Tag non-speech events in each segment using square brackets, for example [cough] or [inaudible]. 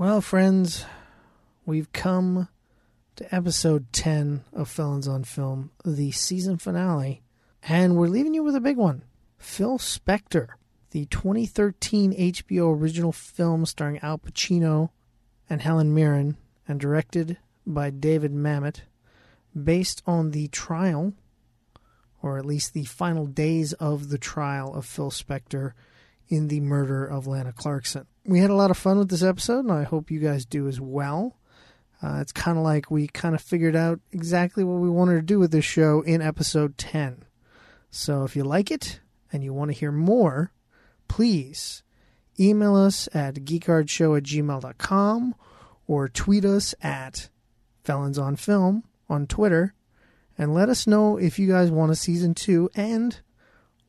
Well, friends, we've come to episode 10 of Felons on Film, the season finale, and we're leaving you with a big one. Phil Spector, the 2013 HBO original film starring Al Pacino and Helen Mirren, and directed by David Mamet, based on the trial, or at least the final days of the trial of Phil Spector in the murder of Lana Clarkson. We had a lot of fun with this episode, and I hope you guys do as well. Uh, it's kind of like we kind of figured out exactly what we wanted to do with this show in episode 10. So if you like it and you want to hear more, please email us at geekardshow at gmail.com or tweet us at Felons on Film on Twitter and let us know if you guys want a season two and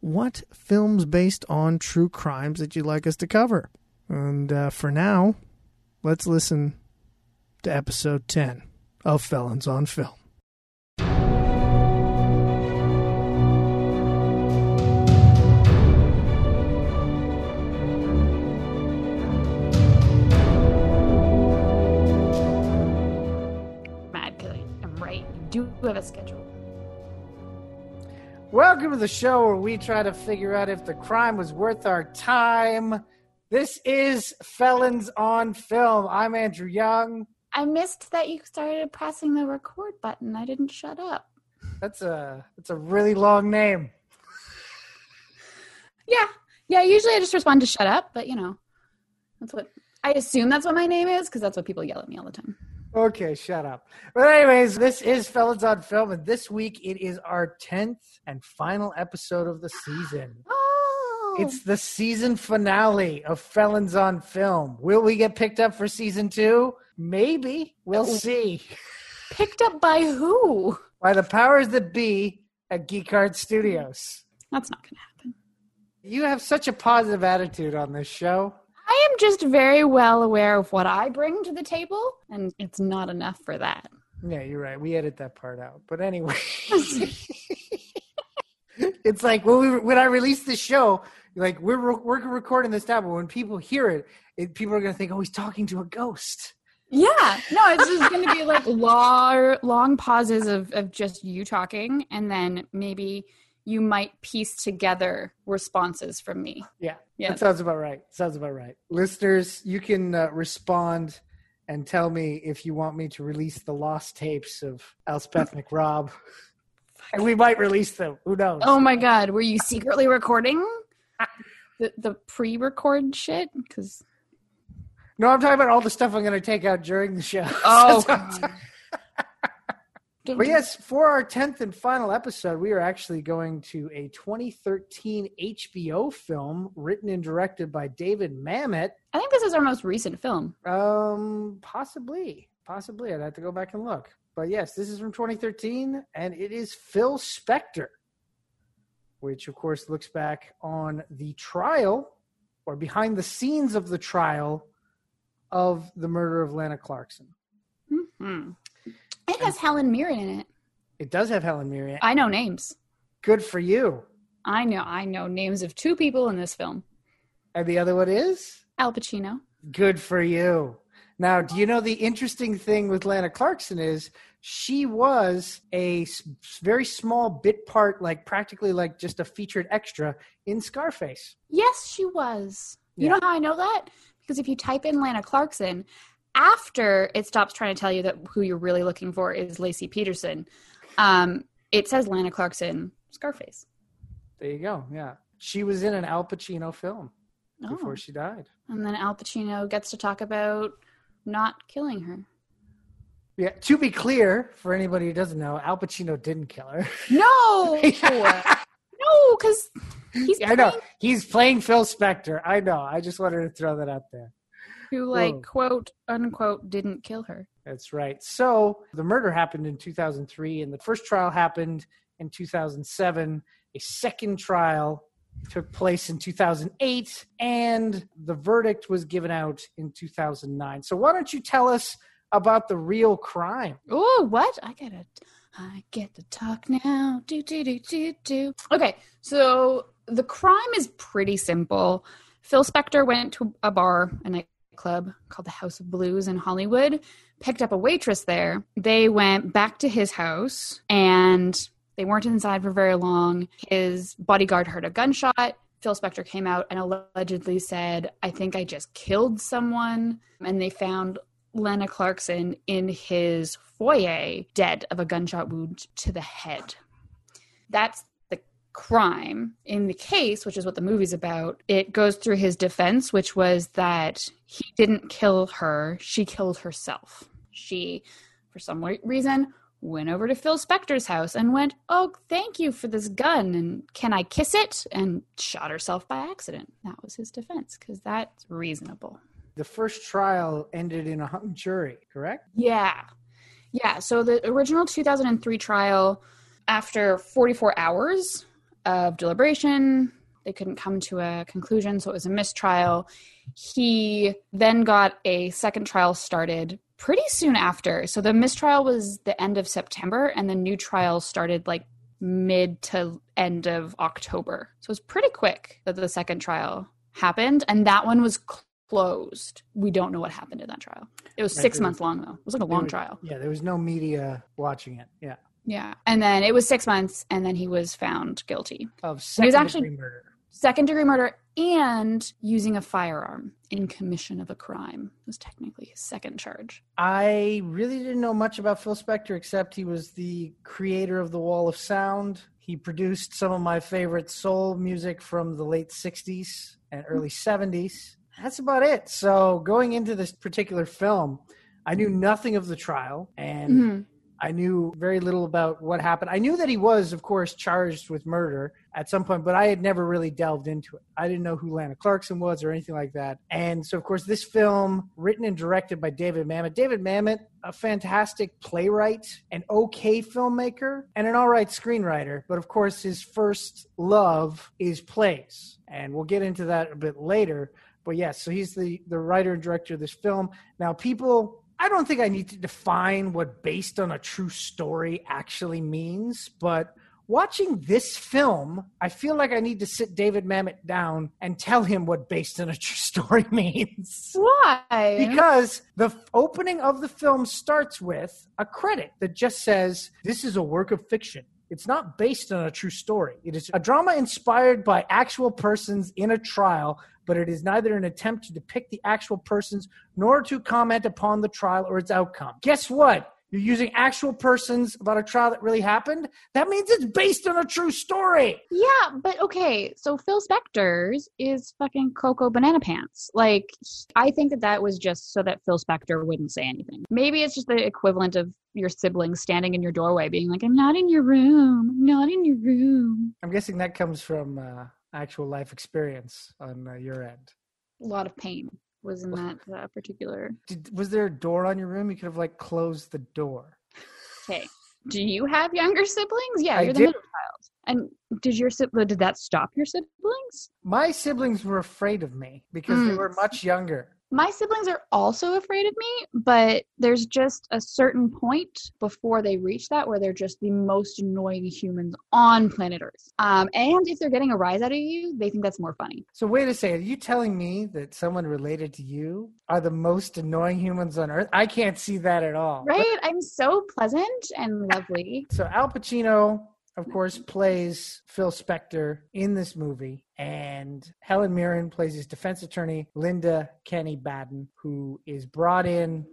what films based on true crimes that you'd like us to cover. And uh, for now, let's listen to episode 10 of Felons on Film. mad because I'm right. You do have a schedule. Welcome to the show where we try to figure out if the crime was worth our time. This is Felons on Film. I'm Andrew Young. I missed that you started pressing the record button. I didn't shut up. That's a that's a really long name. Yeah. Yeah, usually I just respond to shut up, but you know, that's what I assume that's what my name is because that's what people yell at me all the time. Okay, shut up. But anyways, this is Felons on Film, and this week it is our tenth and final episode of the season. [gasps] Oh, Oh. It's the season finale of Felons on Film. Will we get picked up for season two? Maybe. We'll oh. see. picked up by who? By the powers that be at Geek Art Studios. That's not going to happen. You have such a positive attitude on this show. I am just very well aware of what I bring to the table, and it's not enough for that. Yeah, you're right. We edit that part out. But anyway, [laughs] [laughs] it's like when we when I release the show, like we're we're recording this now, but when people hear it, it people are gonna think, oh, he's talking to a ghost. Yeah, no, it's just going to be like long, long pauses of, of just you talking, and then maybe you might piece together responses from me. Yeah, Yeah. that sounds about right. Sounds about right. Listeners, you can uh, respond and tell me if you want me to release the lost tapes of Elspeth McRobb. [laughs] And we might release them. Who knows? Oh my god, were you secretly recording the the pre-record shit? Because No, I'm talking about all the stuff I'm going to take out during the show. oh, [laughs] That's what I'm God. [laughs] But yes, for our 10th and final episode, we are actually going to a 2013 HBO film written and directed by David Mamet. I think this is our most recent film. Um, possibly, possibly. I'd have to go back and look. But yes, this is from 2013, and it is Phil Spector, which of course looks back on the trial or behind the scenes of the trial of the murder of Lana Clarkson. hmm It has Helen Mirren in it. It does have Helen Mirren. I know names. Good for you. I know. I know names of two people in this film. And the other one is? Al Pacino. Good for you. Now, do you know the interesting thing with Lana Clarkson is she was a very small bit part, like practically like just a featured extra in Scarface. Yes, she was. You Yeah. know how I know that? Because if you type in Lana Clarkson, after it stops trying to tell you that who you're really looking for is Laci Peterson, um, it says Lana Clarkson Scarface. There you go. Yeah. She was in an Al Pacino film Oh. before she died. And then Al Pacino gets to talk about not killing her. Yeah. To be clear, for anybody who doesn't know, Al Pacino didn't kill her. [laughs] No, no, because he's I know. playing He's playing Phil Spector. I know. I just wanted to throw that out there. who, like, Whoa. quote unquote, didn't kill her. That's right. So the murder happened in 2003, and the first trial happened in 2007. A second trial took place in 2008, and the verdict was given out in 2009. So why don't you tell us about the real crime? Oh, what? I gotta, I get to talk now. Do do do do do. Okay, so the crime is pretty simple. Phil Spector went to a bar a night nightclub called the House of Blues in Hollywood, picked up a waitress there. They went back to his house and they weren't inside for very long. His bodyguard heard a gunshot. Phil Spector came out and allegedly said, I think I just killed someone. And they found Lana Clarkson in his foyer, dead of a gunshot wound to the head. That's the crime. In the case, which is what the movie's about, it goes through his defense, which was that he didn't kill her, she killed herself. She, for some reason, went over to Phil Spector's house and went, Oh, thank you for this gun. And can I kiss it? And shot herself by accident. That was his defense because that's reasonable. The first trial ended in a hung jury, correct? Yeah. Yeah. So the original 2003 trial, after 44 hours of deliberation, they couldn't come to a conclusion. So it was a mistrial. He then got a second trial started pretty soon after. So the mistrial was the end of September, and the new trial started like mid to end of October. So it was pretty quick that the second trial happened, and that one was closed. We don't know what happened in that trial. It was six months long though. It was like a long was, trial. Yeah, there was no media watching it. Yeah. Yeah, and then it was six months, and then he was found guilty of second he was actually, degree murder second degree murder and using a firearm in commission of a crime was technically his second charge. I really didn't know much about Phil Spector except he was the creator of the Wall of Sound. He produced some of my favorite soul music from the late 60s and early 70s. That's about it. So, going into this particular film, I knew nothing of the trial and mm-hmm. I knew very little about what happened. I knew that he was, of course, charged with murder at some point, but I had never really delved into it. I didn't know who Lana Clarkson was or anything like that. And so, of course, this film, written and directed by David Mamet. David Mamet, a fantastic playwright, an okay filmmaker, and an all right screenwriter. But of course, his first love is plays. And we'll get into that a bit later. But yes, so he's the, the writer and director of this film. Now, people I don't think I need to define what based on a true story actually means, but watching this film, I feel like I need to sit David Mamet down and tell him what based on a true [laughs] story means. Why? Because the opening of the film starts with a credit that just says, This is a work of fiction. It's not based on a true story. It is a drama inspired by actual persons in a trial but it is neither an attempt to depict the actual persons nor to comment upon the trial or its outcome. Guess what? You're using actual persons about a trial that really happened. That means it's based on a true story. Yeah, but okay. So Phil Spector's is fucking Coco Banana Pants. Like, I think that that was just so that Phil Spector wouldn't say anything. Maybe it's just the equivalent of your siblings standing in your doorway being like, I'm not in your room. I'm not in your room. I'm guessing that comes from uh, actual life experience on uh, your end. A lot of pain was in that uh, particular. Did, was there a door on your room? You could have like closed the door. Okay. Do you have younger siblings? Yeah, I you're the did. middle child. And did your sibling did that stop your siblings? My siblings were afraid of me because mm. they were much younger my siblings are also afraid of me, but there's just a certain point before they reach that where they're just the most annoying humans on planet Earth. Um, and if they're getting a rise out of you, they think that's more funny. So wait a second, are you telling me that someone related to you are the most annoying humans on Earth? I can't see that at all. Right? I'm so pleasant and lovely. So Al Pacino of course, plays Phil Spector in this movie, and Helen Mirren plays his defense attorney, Linda Kenney Baden, who is brought in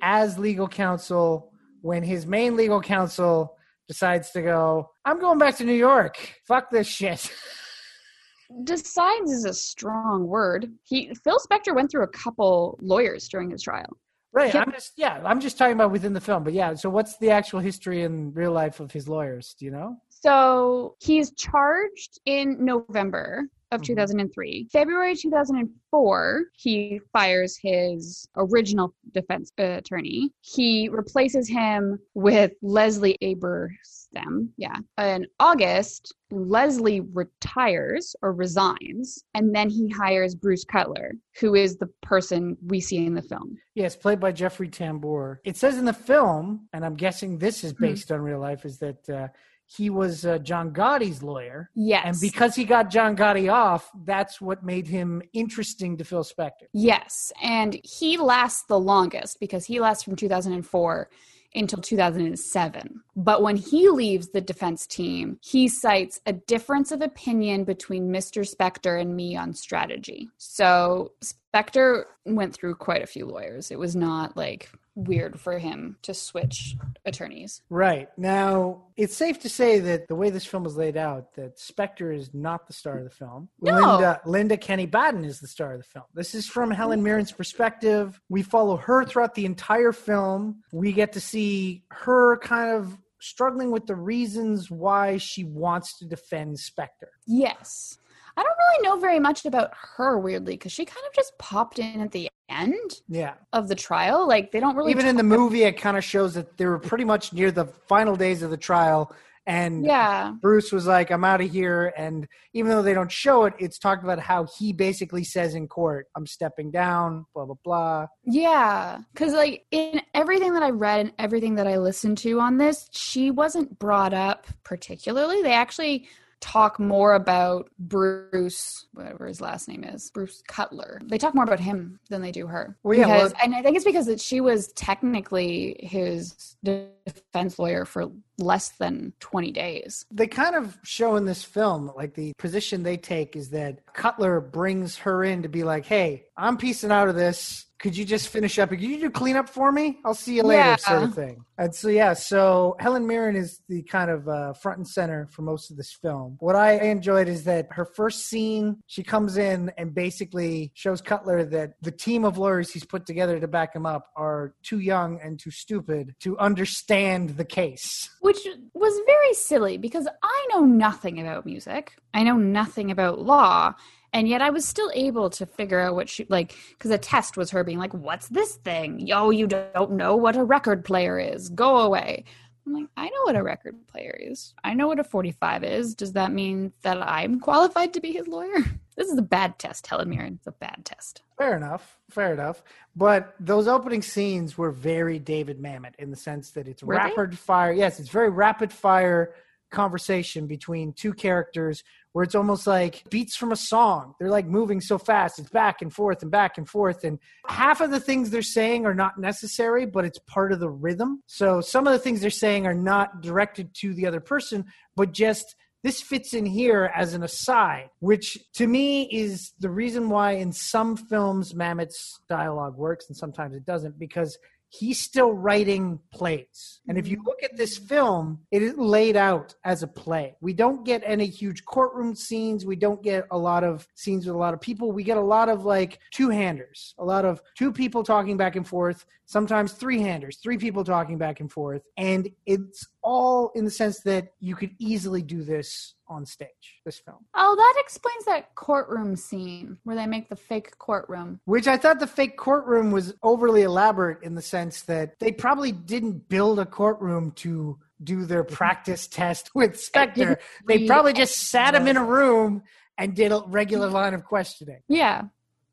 as legal counsel when his main legal counsel decides to go, I'm going back to New York. Fuck this shit. [laughs] Decides is a strong word. He Phil Spector went through a couple lawyers during his trial. Right. I'm just yeah, I'm just talking about within the film. But yeah, so what's the actual history in real life of his lawyers? Do you know? So he's charged in November of mm-hmm. 2003. February 2004, he fires his original defense attorney. He replaces him with Leslie Abramson. Yeah. In August, Leslie retires or resigns, and then he hires Bruce Cutler, who is the person we see in the film. Yes, played by Jeffrey Tambor. It says in the film, and I'm guessing this is hmm. based mm-hmm. on real life, is that. Uh, he was uh, John Gotti's lawyer. Yes. And because he got John Gotti off, that's what made him interesting to Phil Spector. Yes. And he lasts the longest because he lasts from 2004 until 2007. But when he leaves the defense team, he cites a difference of opinion between Mr. Spector and me on strategy. So Spector went through quite a few lawyers. It was not like weird for him to switch attorneys. Right. Now, it's safe to say that the way this film is laid out, that Spector is not the star of the film. No. Linda, Linda Kenney Baden is the star of the film. This is from Helen mm. Mirren's perspective. We follow her throughout the entire film. We get to see her kind of struggling with the reasons why she wants to defend Spector. Yes. I don't really know very much about her weirdly because she kind of just popped in at the end Yeah. of the trial. Like they don't really Even in the movie, it kind of shows that they were pretty much near the final days of the trial. And Yeah. Bruce was like, I'm out of here. And even though they don't show it, it's talked about how he basically says in court, I'm stepping down, blah, blah, blah. Yeah, because like in everything that I read and everything that I listened to on this, she wasn't brought up particularly. They actually talk more about Bruce, whatever his last name is, Bruce Cutler. They talk more about him than they do her. Well, yeah, because, well- and I think it's because that she was technically his defense lawyer for less than twenty days. They kind of show in this film, like the position they take is that Cutler brings her in to be like, hey, I'm piecing out of this. Could you just finish up? Could you do cleanup for me? I'll see you later, Yeah. sort of thing. And so, yeah, so Helen Mirren is the kind of uh, front and center for most of this film. What I enjoyed is that her first scene, she comes in and basically shows Cutler that the team of lawyers he's put together to back him up are too young and too stupid to understand the case. which was very silly because I know nothing about music. I know nothing about law. And yet I was still able to figure out what she like because a test was her being like, What's this thing? Yo, you don't know what a record player is. Go away. I'm like, I know what a record player is. I know what a 45 is. Does that mean that I'm qualified to be his lawyer? [laughs] This is a bad test, Helen Mirren. It's a bad test. Fair enough. Fair enough. But those opening scenes were very David Mamet in the sense that it's Were they? rapid fire. Yes, it's very rapid fire conversation between two characters where it's almost like beats from a song. They're like moving so fast. It's back and forth and back and forth. And half of the things they're saying are not necessary, but it's part of the rhythm. So some of the things they're saying are not directed to the other person, but just this fits in here as an aside, which to me is the reason why in some films Mamet's dialogue works and sometimes it doesn't because he's still writing plays. And if you mm. look at this film, it is laid out as a play. We don't get any huge courtroom scenes. We don't get a lot of scenes with a lot of people. We get a lot of like two handers, a lot of two people talking back and forth, sometimes three handers, three people talking back and forth. And it's all in the sense that you could easily do this on stage, this film. Oh, that explains that courtroom scene where they make the fake courtroom. Which I thought the fake courtroom was overly elaborate in the sense that they probably didn't build a courtroom to do their practice test [laughs] with Spector. They probably just sat him in a room and did a regular line of questioning. Yeah.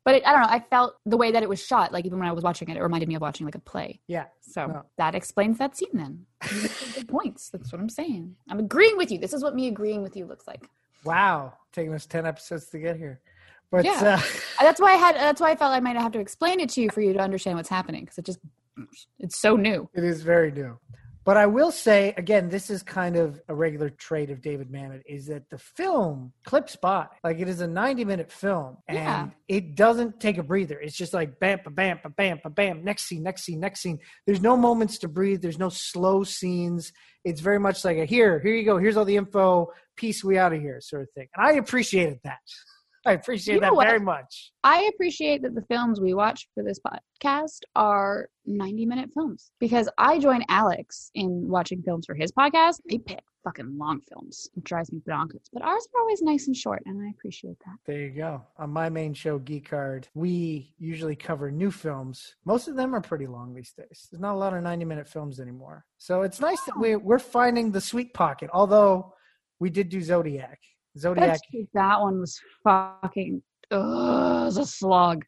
But it, I don't know. I felt the way that it was shot, like even when I was watching it, it reminded me of watching like a play. Yeah. So No. that explains that scene then. You make some good [laughs] points. That's what I'm saying. I'm agreeing with you. This is what me agreeing with you looks like. Wow. Taking us 10 episodes to get here. But Yeah. uh, Uh, That's why I had. That's why I felt I might have to explain it to you for you to understand what's happening because it just it's so new. It is very new. But I will say again, this is kind of a regular trait of David Mamet is that the film clips by. Like it is a 90 minute film and Yeah. it doesn't take a breather. It's just like bam, ba, bam, ba, bam, ba, bam, next scene, next scene, next scene. There's no moments to breathe. There's no slow scenes. It's very much like a here, here you go. Here's all the info. Peace, we out of here, sort of thing. And I appreciated that. I appreciate You that very much. I appreciate that the films we watch for this podcast are 90 minute films because I join Alex in watching films for his podcast. They pick fucking long films. It drives me bonkers. But ours are always nice and short, and I appreciate that. There you go. On my main show, Geek Card, we usually cover new films. Most of them are pretty long these days. There's not a lot of 90 minute films anymore. So it's nice that we, we're finding the sweet pocket, although we did do Zodiac. Zodiac. That's. That one was fucking. Ugh, it was a slog.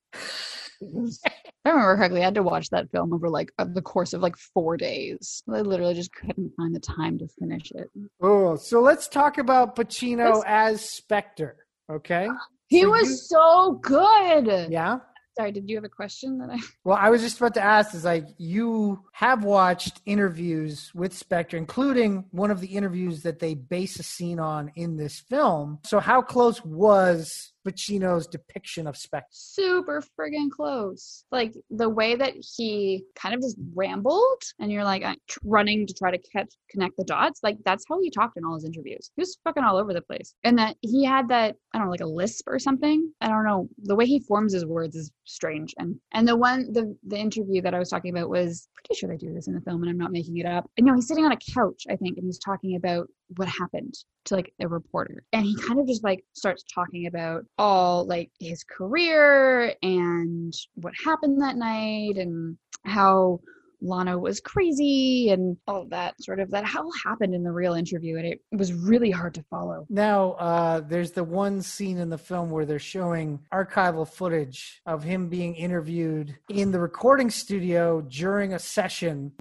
It was [laughs] I remember correctly, I had to watch that film over like uh, the course of like four days. I literally just couldn't find the time to finish it. Oh, so let's talk about Pacino Let's- as Spector. Okay. He So was you- so good. Yeah. Sorry, did you have a question that I? [laughs] Well, I was just about to ask is like you have watched interviews with Spector, including one of the interviews that they base a scene on in this film. So how close was Pacino's depiction of Spector? super friggin' close. Like the way that he kind of just rambled, and you're like running to try to catch connect the dots. Like that's how he talked in all his interviews. He was fucking all over the place, and that he had that I don't know, like a lisp or something. I don't know. The way he forms his words is strange. And and the one the the interview that I was talking about was pretty sure they do this in the film, and I'm not making it up. And no, he's sitting on a couch, I think, and he's talking about what happened to like a reporter. And he kind of just like starts talking about all like his career and what happened that night and how Lana was crazy and all of that sort of that all happened in the real interview and it was really hard to follow. Now, uh, there's the one scene in the film where they're showing archival footage of him being interviewed in the recording studio during a session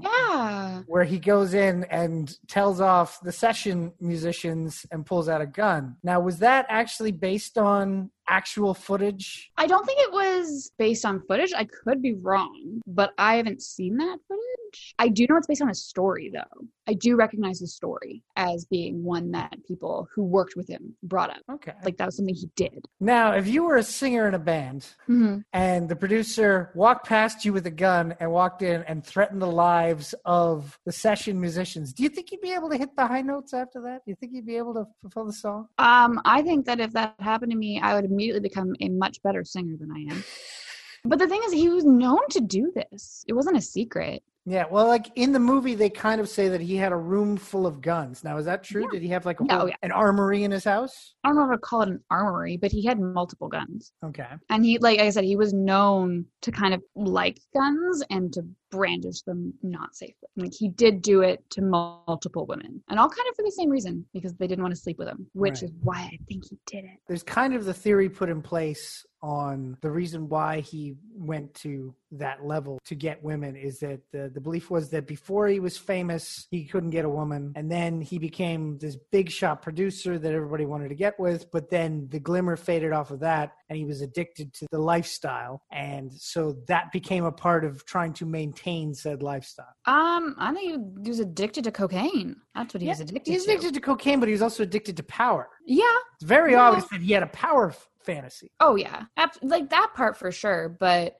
Yeah. where he goes in and tells off the session musicians and pulls out a gun. Now, was that actually based on actual footage? I don't think it was based on footage. I could be wrong, but I haven't seen that footage. I do know it's based on a story, though. I do recognize the story as being one that people who worked with him brought up. Okay. Like that was something he did. Now, if you were a singer in a band Mm-hmm. and the producer walked past you with a gun and walked in and threatened the lives of the session musicians, do you think you'd be able to hit the high notes after that? Do you think you'd be able to fulfill the song? Um, I think that if that happened to me, I would immediately become a much better singer than I am. But the thing is, he was known to do this. It wasn't a secret. Yeah, well, like in the movie, they kind of say that he had a room full of guns. Now, is that true? Yeah. Did he have like a whole, yeah. an armory in his house? I don't know if I'd call it an armory, but he had multiple guns. Okay. And he, like I said, he was known to kind of like guns and to brandish them not safely. Like he did do it to multiple women, and all kind of for the same reason because they didn't want to sleep with him, which Right. is why I think he did it. There's kind of the theory put in place on the reason why he went to that level to get women is that the, the belief was that before he was famous, he couldn't get a woman. And then he became this big shot producer that everybody wanted to get with. But then the glimmer faded off of that and he was addicted to the lifestyle. And so that became a part of trying to maintain said lifestyle. Um, I think he was addicted to cocaine. That's what he was addicted He's to. addicted to cocaine, but he was also addicted to power. Yeah. It's very Yeah. obvious that he had a power f- fantasy. Oh yeah. Like that part for sure. But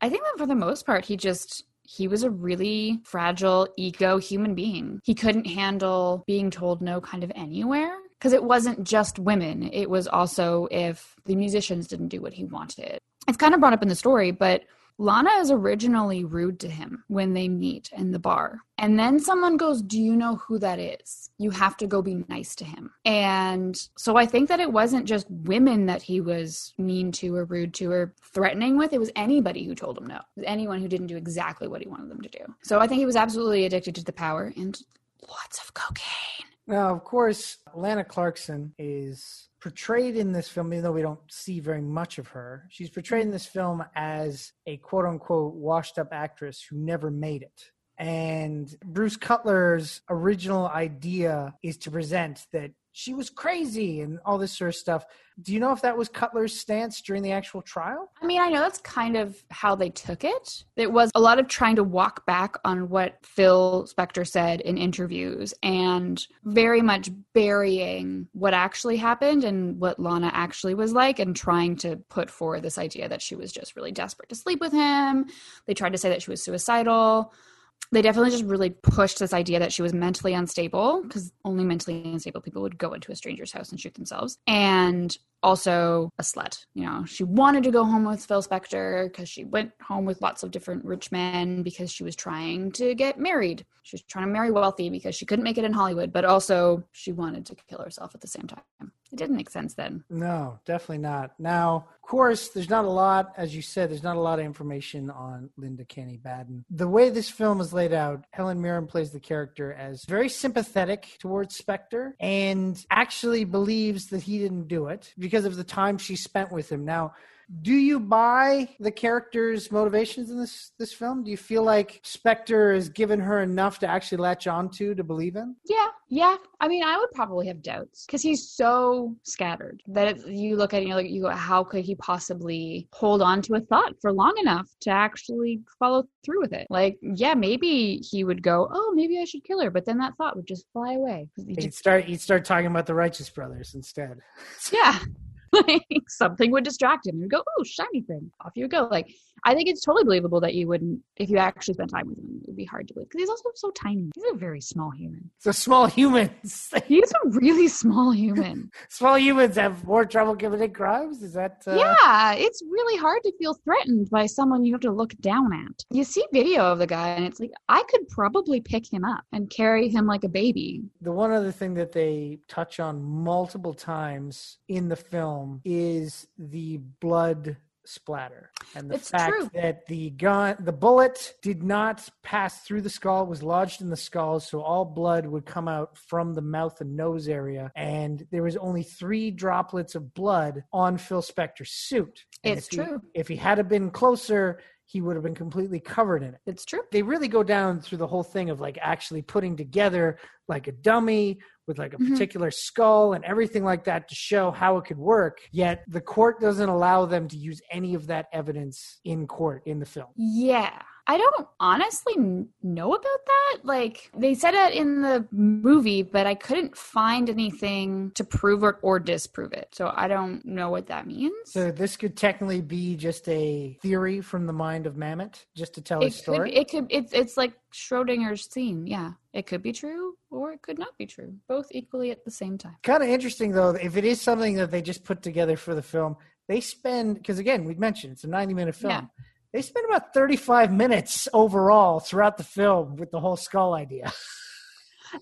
I think that for the most part, he just he was a really fragile ego human being. He couldn't handle being told no kind of anywhere. Because it wasn't just women, it was also if the musicians didn't do what he wanted. It's kind of brought up in the story, but Lana is originally rude to him when they meet in the bar. And then someone goes, Do you know who that is? You have to go be nice to him. And so I think that it wasn't just women that he was mean to or rude to or threatening with. It was anybody who told him no, anyone who didn't do exactly what he wanted them to do. So I think he was absolutely addicted to the power and lots of cocaine. Now, of course, Lana Clarkson is portrayed in this film, even though we don't see very much of her. She's portrayed in mm-hmm. this film as a quote unquote washed up actress who never made it. And Bruce Cutler's original idea is to present that she was crazy and all this sort of stuff. Do you know if that was Cutler's stance during the actual trial? I mean, I know that's kind of how they took it. It was a lot of trying to walk back on what Phil Spector said in interviews and very much burying what actually happened and what Lana actually was like and trying to put forward this idea that she was just really desperate to sleep with him. They tried to say that she was suicidal. They definitely just really pushed this idea that she was mentally unstable because only mentally unstable people would go into a stranger's house and shoot themselves. And also a slut. You know, she wanted to go home with Phil Spector because she went home with lots of different rich men because she was trying to get married. She was trying to marry wealthy because she couldn't make it in Hollywood, but also she wanted to kill herself at the same time. It didn't make sense then. No, definitely not. Now, of course, there's not a lot, as you said, there's not a lot of information on Linda Kenney Baden. The way this film is laid out, Helen Mirren plays the character as very sympathetic towards Spector and actually believes that he didn't do it because of the time she spent with him. Now, Do you buy the character's motivations in this this film? Do you feel like Spector has given her enough to actually latch onto to to believe in? Yeah, yeah. I mean, I would probably have doubts because he's so scattered that you look at it and you're like, you go, how could he possibly hold on to a thought for long enough to actually follow through with it? Like, yeah, maybe he would go, oh, maybe I should kill her, but then that thought would just fly away. He He'd start he'd start talking about the Righteous Brothers instead. yeah. [laughs] [laughs] like something would distract him. You'd go, oh, shiny thing. Off you go. Like, I think it's totally believable that you wouldn't, if you actually spent time with him, it would be hard to believe. Because he's also so tiny. He's a very small human. So small humans, [laughs] He's a really small human. [laughs] small humans have more trouble committing crimes. Is that? Uh, yeah, it's really hard to feel threatened by someone you have to look down at. You see video of the guy, and it's like, I could probably pick him up and carry him like a baby. The one other thing that they touch on multiple times in the film is the blood splatter and the It's fact true. that the gun the bullet did not pass through the skull it was lodged in the skull so all blood would come out from the mouth and nose area and there was only three droplets of blood on phil spector's suit And It's if he- true. if he had been closer he would have been completely covered in it It's true. they really go down through the whole thing of like actually putting together like a dummy with like a Mhm. particular skull and everything like that to show how it could work yet the court doesn't allow them to use any of that evidence in court in the film Yeah. I don't honestly know about that. Like, they said it in the movie, but I couldn't find anything to prove it or disprove it. So I don't know what that means. so this could technically be just a theory from the mind of Mamet just to tell it could, story it could, it's, it's like Schrodinger's theme. Yeah. It could be true or it could not be true. Both equally at the same time. kind of interesting though if it is something that they just put together for the film they spend because again we mentioned it's a 90 minute film Yeah. They spend about 35 minutes overall throughout the film with the whole skull idea [laughs]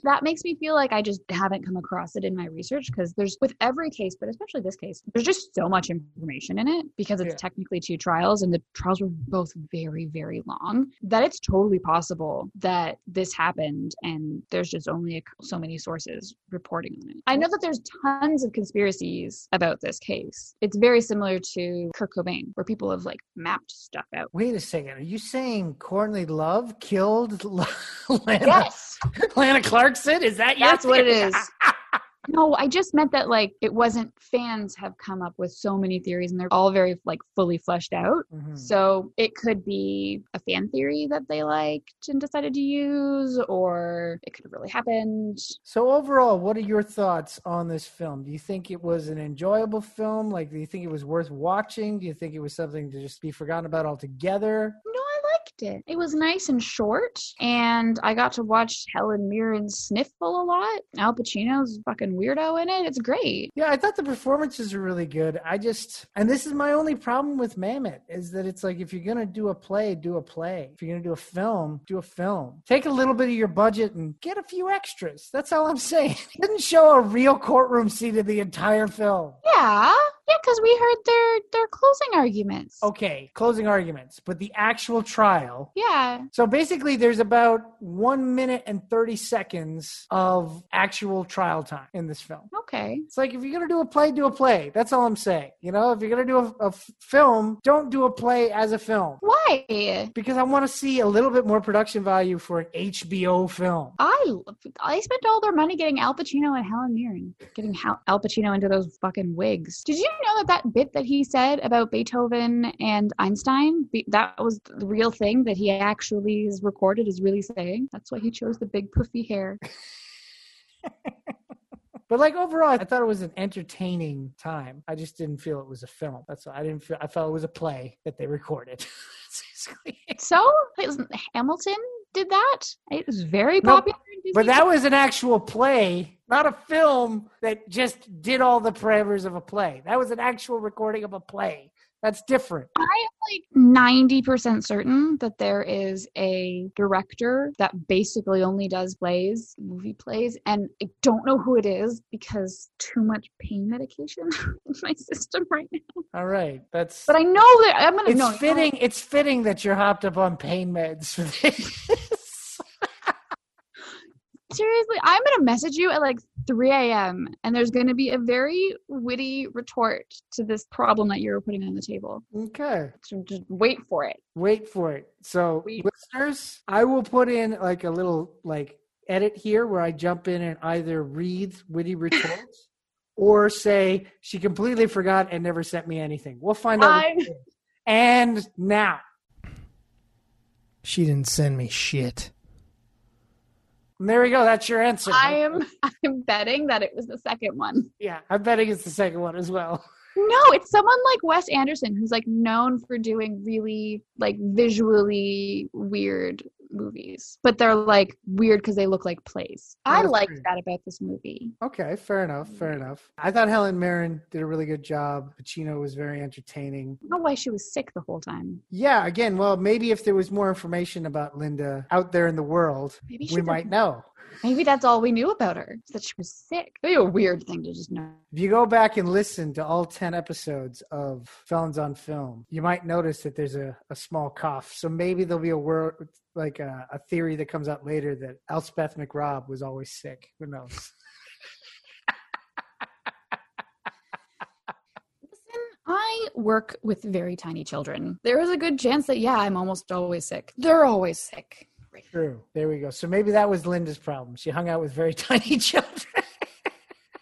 that makes me feel like I just haven't come across it in my research because there's with every case, but especially this case, there's just so much information in it because it's Yeah. technically two trials and the trials were both very, very long that it's totally possible that this happened and there's just only a, so many sources reporting on it. I know that there's tons of conspiracies about this case. It's very similar to Kurt Cobain, where people have like mapped stuff out. Wait a second. Are you saying Courtney Love killed [laughs] Lana, Yes. Lana Clarkson? Is that your That's what it is. [laughs] No, I just meant that like it wasn't fans have come up with so many theories and they're all very like fully fleshed out. Mhm. So it could be a fan theory that they liked and decided to use, or it could have really happened. So overall, what are your thoughts on this film? Do you think it was an enjoyable film? Like, do you think it was worth watching? Do you think it was something to just be forgotten about altogether? Liked it. It was nice and short, and I got to watch Helen Mirren sniffle a lot. Al Pacino's fucking weirdo in it. It's great. Yeah, I thought the performances were really good. I just, and this is my only problem with Mamet is that it's like if you're gonna do a play, do a play. If you're gonna do a film, do a film. Take a little bit of your budget and get a few extras. That's all I'm [laughs] saying. Didn't show a real courtroom scene in the entire film. Yeah, yeah, because we heard their their closing arguments. Okay, closing arguments, but the actual trial. Yeah, So basically, there's about one minute and 30 seconds of actual trial time in this film. okay. It's like if you're gonna do a play, do a play. That's all I'm saying. You know, if you're gonna do a, a f- film, don't do a play as a film Why? because I want to see a little bit more production value for an HBO film. I I spent all their money getting Al Pacino and Helen Mirren, getting Hal, Al Pacino into those fucking wigs. Did you know that that bit that he said about Beethoven and Einstein, that was the real thing that he actually is recorded is really saying? That's why he chose the big poofy hair. [laughs] But like overall, I thought it was an entertaining time. I just didn't feel it was a film. That's all. I didn't feel. I felt it was a play that they recorded. [laughs] That's basically it. So it was- Hamilton did that. It was very popular. in But that was an actual play, not a film that just did all the parameters of a play. That was an actual recording of a play. That's different. I'm like 90% certain that there is a director that basically only does plays, movie plays, and I don't know who it is because too much pain medication [laughs] in my system right now. All right, that's. But I know that I'm gonna it's know. fitting. It's fitting that you're hopped up on pain meds for this. [laughs] Seriously, I'm gonna message you at like 3 a.m. and there's going to be a very witty retort to this problem that you're putting on the table. Okay. So just wait for it. Wait for it. So, Wait. listeners, I will put in like a little like edit here where I jump in and either read witty [laughs] retorts or say she completely forgot and never sent me anything. We'll find out. I'm- which it is. And now, She didn't send me shit. There we go. That's your answer. I am [laughs] I'm betting that it was the second one. Yeah, I'm betting it's the second one as well. [laughs] No, it's someone like Wes Anderson who's like known for doing really like visually weird movies. But they're like weird because they look like plays. Oh, I That's liked that about this movie. Okay, fair enough. Fair mm-hmm. enough. I thought Helen Mirren did a really good job. Pacino was very entertaining. I don't know why she was sick the whole time. Yeah, again, well, maybe if there was more information about Linda out there in the world, Maybe she we might know. Maybe that's all we knew about her. That she was sick. That'd a weird thing to just know. If you go back and listen to all 10 episodes of Felons on Film, you might notice that there's a, a small cough. So maybe there'll be a word, like a, a theory that comes out later that Elspeth McRobb was always sick. Who knows? [laughs] Listen, I work with very tiny children. There is a good chance that yeah, I'm almost always sick. They're always sick. True. There we go. So maybe that was Linda's problem. She hung out with very [laughs] tiny children.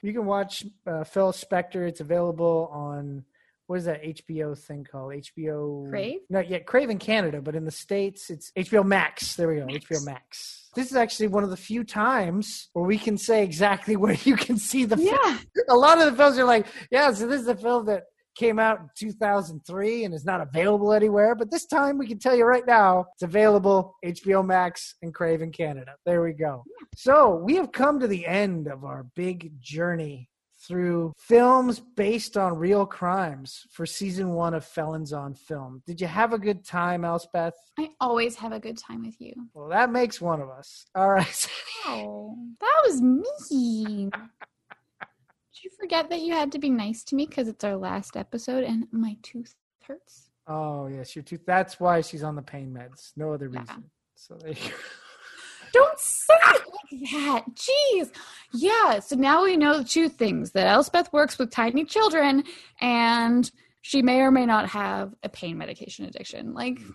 you can watch uh, Phil Spector. It's available on what is that HBO thing called? HBO Crave? Not yet Crave in Canada, but in the states it's HBO Max. There we go. Max. HBO Max. This is actually one of the few times where we can say exactly [laughs] where you can see the film. Yeah. A lot of the films are like, yeah, so this is a film that came out in 2003 and is not available anywhere. But this time we can tell you right now it's available HBO Max and Crave in Canada. There we go. So we have come to the end of our big journey through films based on real crimes for season one of Felons on Film. Did you have a good time, Elspeth? I always have a good time with you. Well, that makes one of us. All right. [laughs] Oh, that was mean. You forget that you had to be nice to me because it's our last episode and my tooth hurts? oh, yes, your tooth. That's why she's on the pain meds. No other Yeah. reason. So there you go. [laughs] Don't say ah! it like that. Jeez. Yeah. So now we know two things that Elspeth works with tiny children and she may or may not have a pain medication addiction. Like, mm.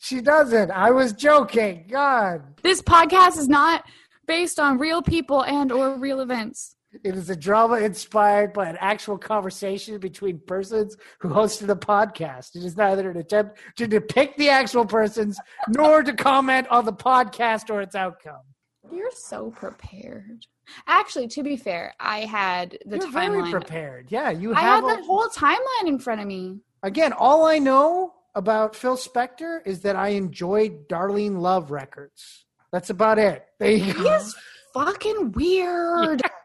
She doesn't. I was joking. God. this podcast is not based on real people and or real events. It is a drama inspired by an actual conversation between persons who hosted a podcast. It is neither an attempt to depict the actual persons nor to comment on the podcast or its outcome. You're so prepared. Actually, to be fair, I had the You're very timeline. prepared. Yeah, you I have. had a- the whole timeline in front of me. Again, all I know about Phil Spector is that I enjoyed Darlene Love records. That's about it. There you go. He's fucking weird. [laughs]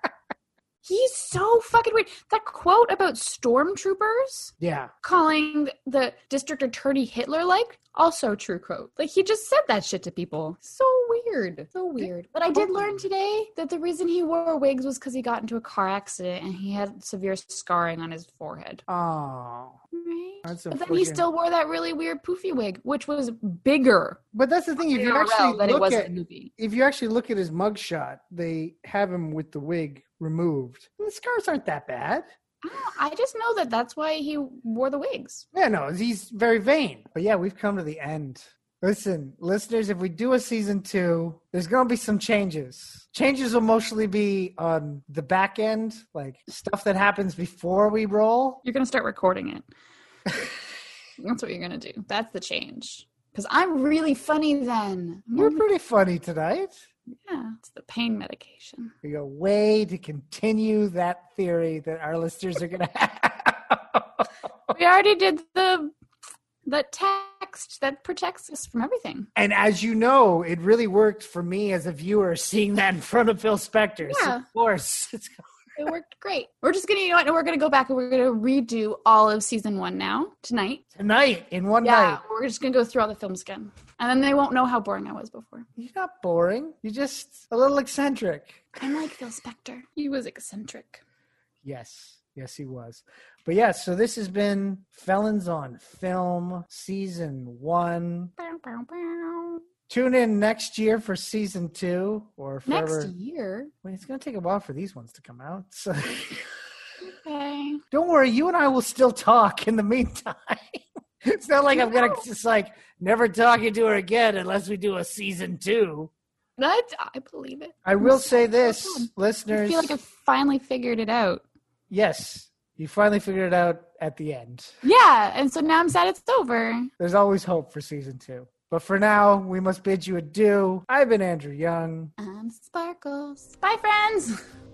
He's so fucking weird. That quote about stormtroopers Yeah. calling the district attorney Hitler like also true quote. Like he just said that shit to people. So weird. So weird. But I did learn today that the reason he wore wigs was because he got into a car accident and he had severe scarring on his forehead. Oh. Right. That's But then he still wore that really weird poofy wig, which was bigger But that's the thing. If you actually look at if you actually look at his mugshot, they have him with the wig removed. And the scars aren't that bad. I, know, I just know that that's why he wore the wigs. Yeah, no, he's very vain. But yeah, we've come to the end. Listen, listeners, if we do a season two, there's going to be some changes. Changes will mostly be on the back end, like stuff that happens before we roll. You're gonna start recording it. [laughs] That's what you're gonna do. That's the change. Because I'm really funny then. You're pretty funny tonight. Yeah, it's the pain medication. We go way to continue that theory that our listeners are going [laughs] to have. We already did the the text that protects us from everything. And as you know, it really worked for me as a viewer seeing that in front of Phil Spector. So Yeah. of course, it's It worked great. We're just gonna, you know what? We're gonna go back and we're gonna redo all of season one now tonight. tonight in one Yeah, night. we're just gonna go through all the films again, and then they won't know how boring I was before. You're not boring. You're just a little eccentric. I'm like Phil Spector. He was eccentric. Yes. Yes, he was. But yeah, so this has been Felons on Film, Season 1. Bow, bow, bow. Tune in next year for season two or forever. Next year. Wait, it's going to take a while for these ones to come out. So Okay. [laughs] don't worry, you and I will still talk in the meantime. [laughs] it's not like I'm going to just like never talking to her again unless we do a season two. That I believe it. I will say this. I listeners. feel like I finally figured it out. yes, you finally figured it out at the end. Yeah, and so now I'm sad it's over. There's always hope for season two. But for now, we must bid you adieu. I've been Andrew Young. I'm Sparkles. Bye, friends. [laughs]